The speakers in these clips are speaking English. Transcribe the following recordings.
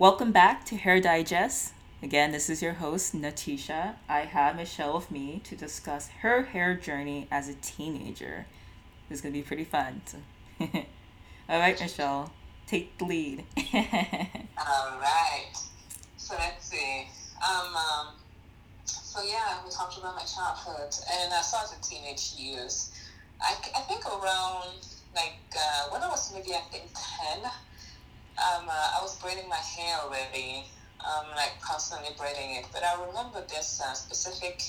Welcome back to Hair Digest. Again, this is your host, Natisha. I have Michelle with me to discuss her hair journey as a teenager. This is going to be pretty fun. All right, Michelle, take the lead. All right. So let's see. Um, um, so yeah, we talked about my childhood, and I started teenage years. I, I think around like uh, when I was maybe I think ten, um, uh, I was braiding my hair already, um, like constantly braiding it. But I remember this uh, specific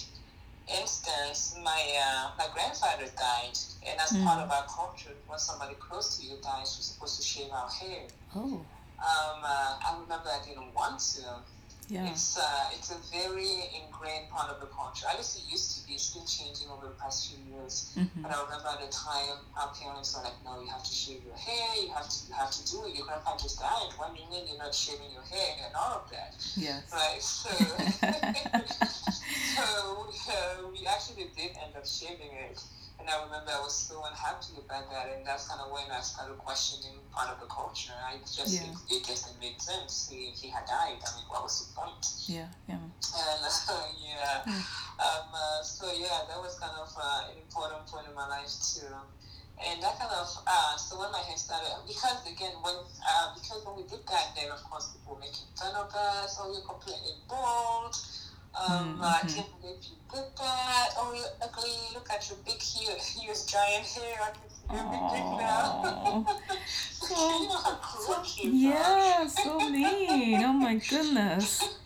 instance. My uh, my grandfather died, and as mm. part of our culture, when somebody close to you dies, you're supposed to shave our hair. Oh. Um, uh, I remember I didn't want to. Yeah. It's uh, it's a very ingrained part of the culture. At least it used to be. It's been changing over the past few years. Mm-hmm. But I remember at the time, our parents were like, "No, you have to shave your hair. You have to you have to do it. Your grandpa just died. What do you mean you're not shaving your hair and all of that?" Yes. Right. So, so uh, we actually did end up shaving it. And I remember I was so unhappy about that, and that's kind of when I started questioning part of the culture. I just Yeah. it, it just didn't make sense. He, he had died. I mean, what was the point? Yeah, yeah. And uh, yeah, Mm. um, uh, so yeah, that was kind of uh, an important point in my life too. And that kind of uh, so when my hair started, because again, when uh, because when we did that, then of course people were making fun of us. Oh, you're completely bald. Um, uh, I can't believe you did that. Oh, you're ugly. Look at your big, huge, huge giant hair. I can see your big dick now. you know how cruel are. Yeah, so mean. Oh my goodness.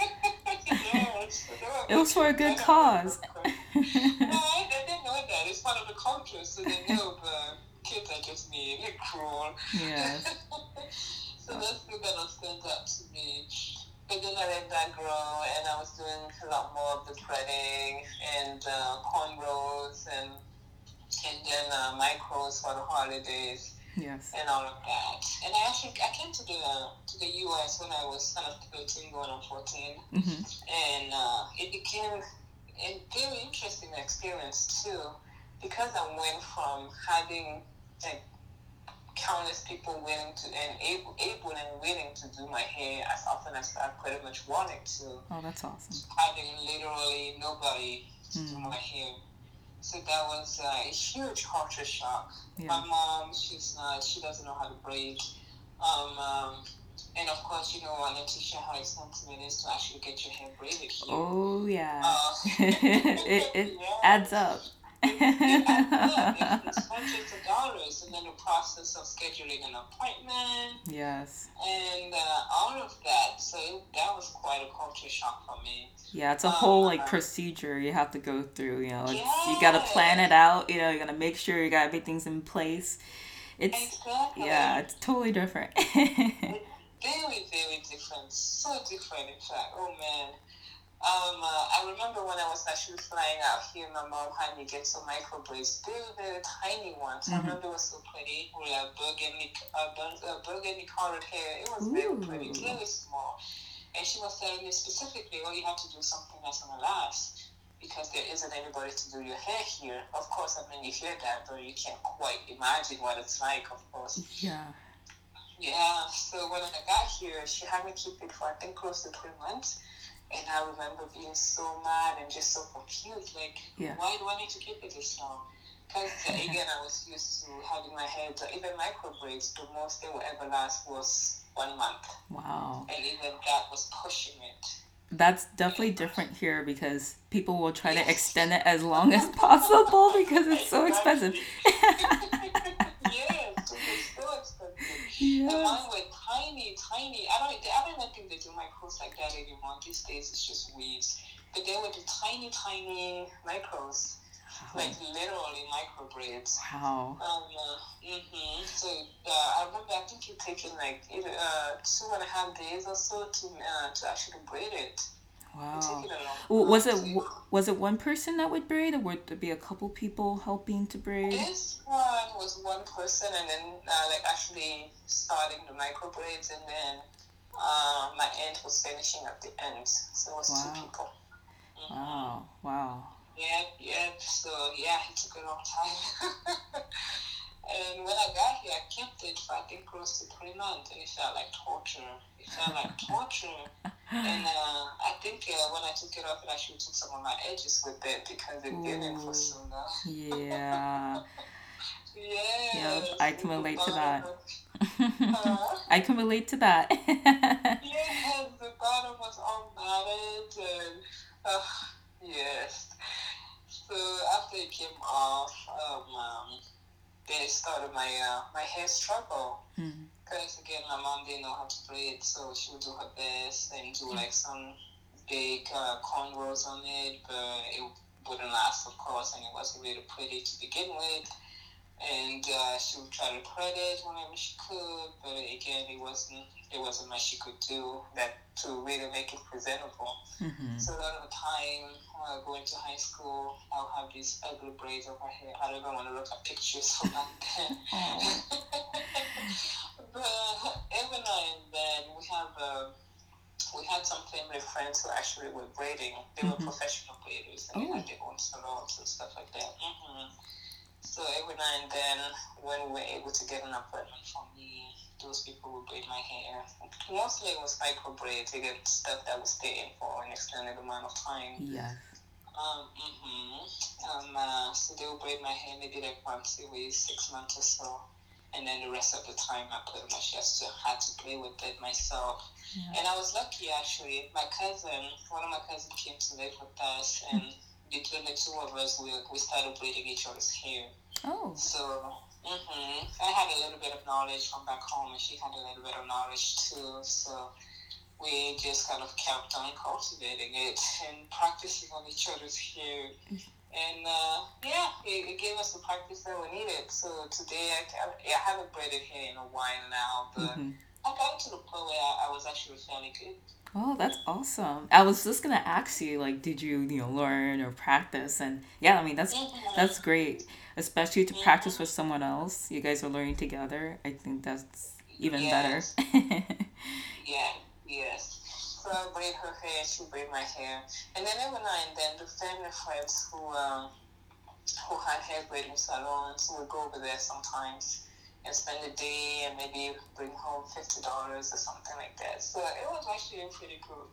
yes. It was for a good cause. no, I, I didn't know that. It's part of the culture, so they know the kids are just mean and cruel. Yes. so that's still kind of stands out to me. But then I let that grow, and I was doing a lot more of the threading and uh, cornrows and and then uh, micros for the holidays Yes. and all of that. And I actually I came to the to the U.S. when I was kind of 13 going on 14 Mm-hmm. and uh, it became a very interesting experience too because I went from having like countless people willing to and able, able and willing to do my hair as often as I pretty much wanted to Oh, that's awesome. having literally nobody to do Mm. my hair. So that was a huge culture shock. Yeah. My mom, she's not, she doesn't know how to braid. Um, um, and of course, you know, Letitia, how expensive it is to actually get your hair braided here. Oh yeah. Uh, it it yeah. adds up. It's, it's hundreds of dollars, and then the process of scheduling an appointment yes. and uh, all of that. So it, that was quite a culture shock for me. Yeah, it's a whole like procedure you have to go through. You know, it's, you gotta plan it out. You know, you gotta make sure you got everything's in place. It's Exactly. yeah, it's totally different. Very, very different. So different, in fact. Oh man. Um, uh, I remember when I was actually flying out here, my mom had me get some micro braids, very, very tiny ones. I Mhm. remember it was so pretty, with a burgundy, uh, bur- burgundy colored hair. It was very pretty, Ooh. very small. And she was telling me specifically, oh, you have to do something that's gonna last because there isn't anybody to do your hair here. Of course, I mean, you hear that, but you can't quite imagine what it's like, of course. yeah. Yeah, so when I got here, she had me keep it for I think close to three months. And I remember being so mad and just so confused. Like, Yeah. why do I need to keep it this long? Because uh, again, I was used to having my hair, even micro braids, the most they would ever last was one month. Wow. And even that was pushing it. That's definitely different here because people will try to extend it as long as possible because it's so expensive. yes, it was so expensive. And mine were tiny, tiny. I don't, I don't even think they do micros like that anymore. These days it's just weaves. But they were the tiny, tiny micros, like literally micro braids. Wow. Um, uh, hmm So uh, I remember, I think it taken like uh, two and a half days or so to uh, to actually braid it. Wow. took it a long W- Was it time to- w- was it one person that would braid, or would there be a couple people helping to braid? This one was one person, and then uh, like actually starting the micro braids, and then uh, my aunt was finishing at the end. So it was Wow. two people. Mhm. Wow. Wow. Yep, yep. So yeah, it took a long time. And when I got here, I kept it for I think close to three months, and it felt like torture. It felt like torture. And uh, I think uh, when I took it off, it actually took some of my edges with it because it did it for so long. Yeah. yes. Yep, I can relate to that. Huh? I can relate to that. yes, the bottom was all matted and uh, yes. So after it came off, um, um, then it started my uh, my hair struggle. Mm. Again, my mom didn't know how to braid, so she would do her best and do like some big uh, cornrows on it, but it wouldn't last, of course, and it wasn't really pretty to begin with. And uh, she would try to thread it whenever she could, but again, it wasn't it wasn't much she could do that to really make it presentable. hmm So a lot of the time, uh, going to high school, I'll have these ugly braids over here. I don't even want to look at pictures from back then. But every now and then, we have uh, we had some family friends who actually were braiding. They were Mhm. professional braiders, and they had their own salons and stuff like that. hmm So every now and then, when we were able to get an appointment for me, those people would braid my hair. Mostly it was micro braids. Get stuff that would stay in for an extended amount of time. Yes. Um, hmm um, uh, so they would braid my hair maybe like once every six months or so. And then the rest of the time, I pretty much just had to play with it myself. Yeah. And I was lucky actually. My cousin, one of my cousins came to live with us, and between the two of us, we, we started braiding each other's hair. Oh. So, hmm I had a little bit of knowledge from back home, and she had a little bit of knowledge too. So, we just kind of kept on cultivating it and practicing on each other's hair. And uh, yeah, it, it gave us the practice that we needed. So today, I, I haven't braided hair in a while now, but hmm I got to the point where I, I was actually fairly good. Oh, that's awesome. I was just gonna ask you, like, did you, you know, learn or practice? And yeah, I mean, that's Mhm. that's great, especially to practice with someone else. You guys are learning together. I think that's even Yes. better. Yeah, yes. So I braid her hair, she braid my hair. And then every now and then the family friends who um, who had hair braiding salons would go over there sometimes and spend a day and maybe bring home fifty dollars or something like that. So it was actually pretty cool.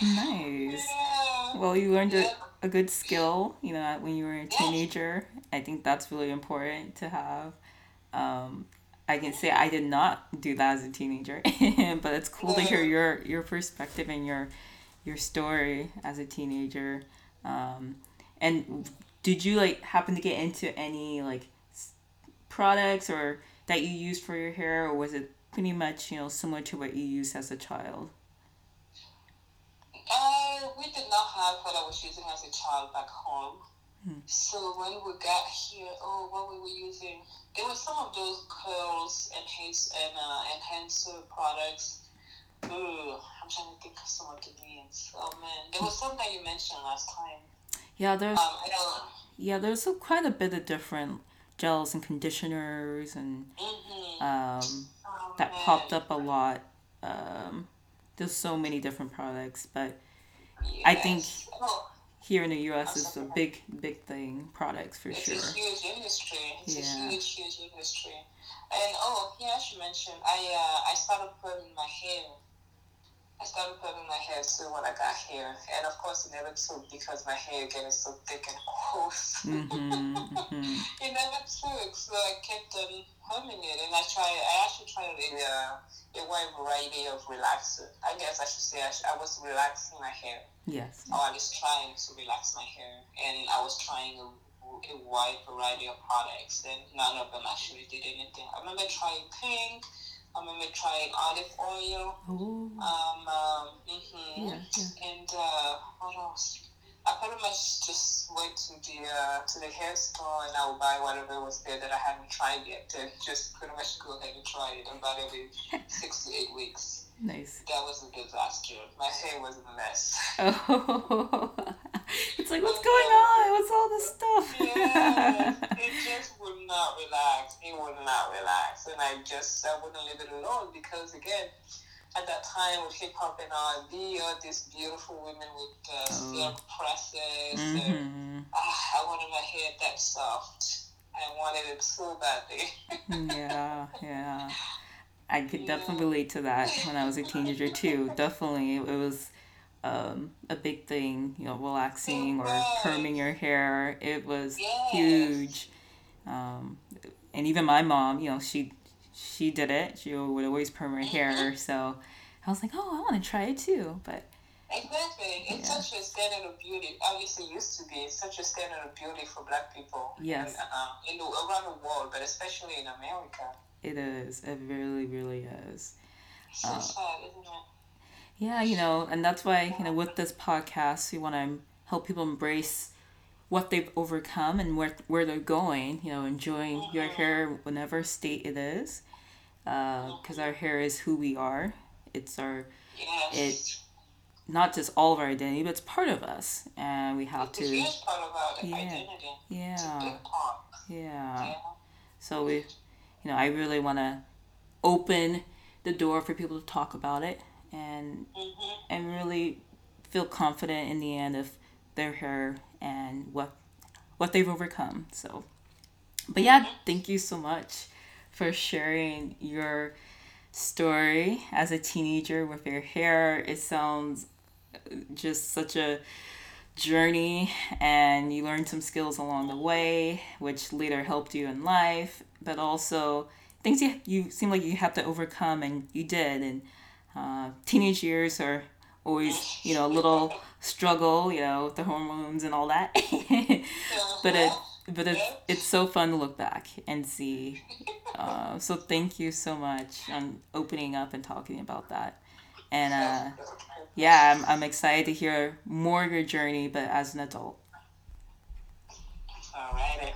nice. yeah. Well, you learned a, Yeah. a good skill, you know, when you were a Yeah. teenager. I think that's really important to have. Um, I can say I did not do that as a teenager, but it's cool to hear your your perspective and your your story as a teenager. Um, and did you like happen to get into any like s- products or that you used for your hair, or was it pretty much you know similar to what you used as a child? Uh, we did not have what I was using as a child back home. Hmm. So when we got here, oh, what we were using, there were some of those curls and haze and uh, enhancer products. Ooh, I'm trying to think of some of the names. Oh man, there was some that you mentioned last time. Yeah, there's Um, I don't. Yeah, there's a, quite a bit of different gels and conditioners and Mm-hmm. um, oh, that man. popped up a lot. Um, there's so many different products, but I think- Yes. Oh, here in the U.S. it's a big, big thing. Products for it's sure. a huge industry. It's Yeah. a huge, huge industry. And oh, yeah, I should mention, I uh, I started putting my hair. I started putting my hair too when I got here, and of course it never took because my hair getting so thick and coarse. Mm-hmm, mm-hmm. it never took, so I kept on humming it, and I tried. I actually tried a uh, a wide variety of relaxer. I guess I should say I, sh- I was relaxing my hair. Yes. or I was trying to relax my hair, and I was trying a, a wide variety of products, and none of them actually did anything. I remember trying pink. I remember trying olive oil. Oh. Um, um, hmm Yeah, yeah. And uh, what else? I pretty much just went to the uh, to the hair store and I would buy whatever was there that I hadn't tried yet, and just pretty much go ahead and try it. About every six to eight weeks, Nice. that was a disaster. My hair was a mess. Oh. it's like what's going on? What's all this stuff? yes, it just would not relax. It would not relax, and I just I wouldn't leave it alone because again, at that time with hip hop and R and B, all these beautiful women with uh, silk presses, mm-hmm. ah, I wanted my hair that soft. I wanted it so badly. yeah, yeah. I could definitely relate to that when I was a teenager too. Definitely, it was um, a big thing. You know, relaxing or perming your hair. It was huge. Um, and even my mom, you know, she she did it. She would always perm her hair. So I was like, oh, I want to try it too. But Exactly. It's yeah. such a standard of beauty. Obviously, it used to be such a standard of beauty for Black people. Yes. In, uh, in the, around the world, but especially in America. It is. It really, really is. So uh, sad, isn't it? Yeah, you know, and that's why you know with this podcast we want to help people embrace what they've overcome and where where they're going. You know, enjoying mm-hmm. your hair, whatever state it is, because uh, mm-hmm. our hair is who we are. It's our yes. it not just all of our identity, but it's part of us, and we have to. It is part of our yeah, identity. Yeah. Yeah. yeah. So we, you know, I really want to open the door for people to talk about it and mm-hmm. and really feel confident in the end of their hair and what what they've overcome. So, but yeah, mm-hmm. thank you so much for sharing your story as a teenager with your hair. It sounds just such a journey and you learned some skills along the way which later helped you in life but also things you, you seem like you have to overcome and you did and uh, teenage years are always you know a little struggle you know with the hormones and all that. But it but it's it's so fun to look back and see. Uh, so thank you so much on opening up and talking about that. And uh, yeah I'm, I'm excited to hear more of your journey but as an adult. All right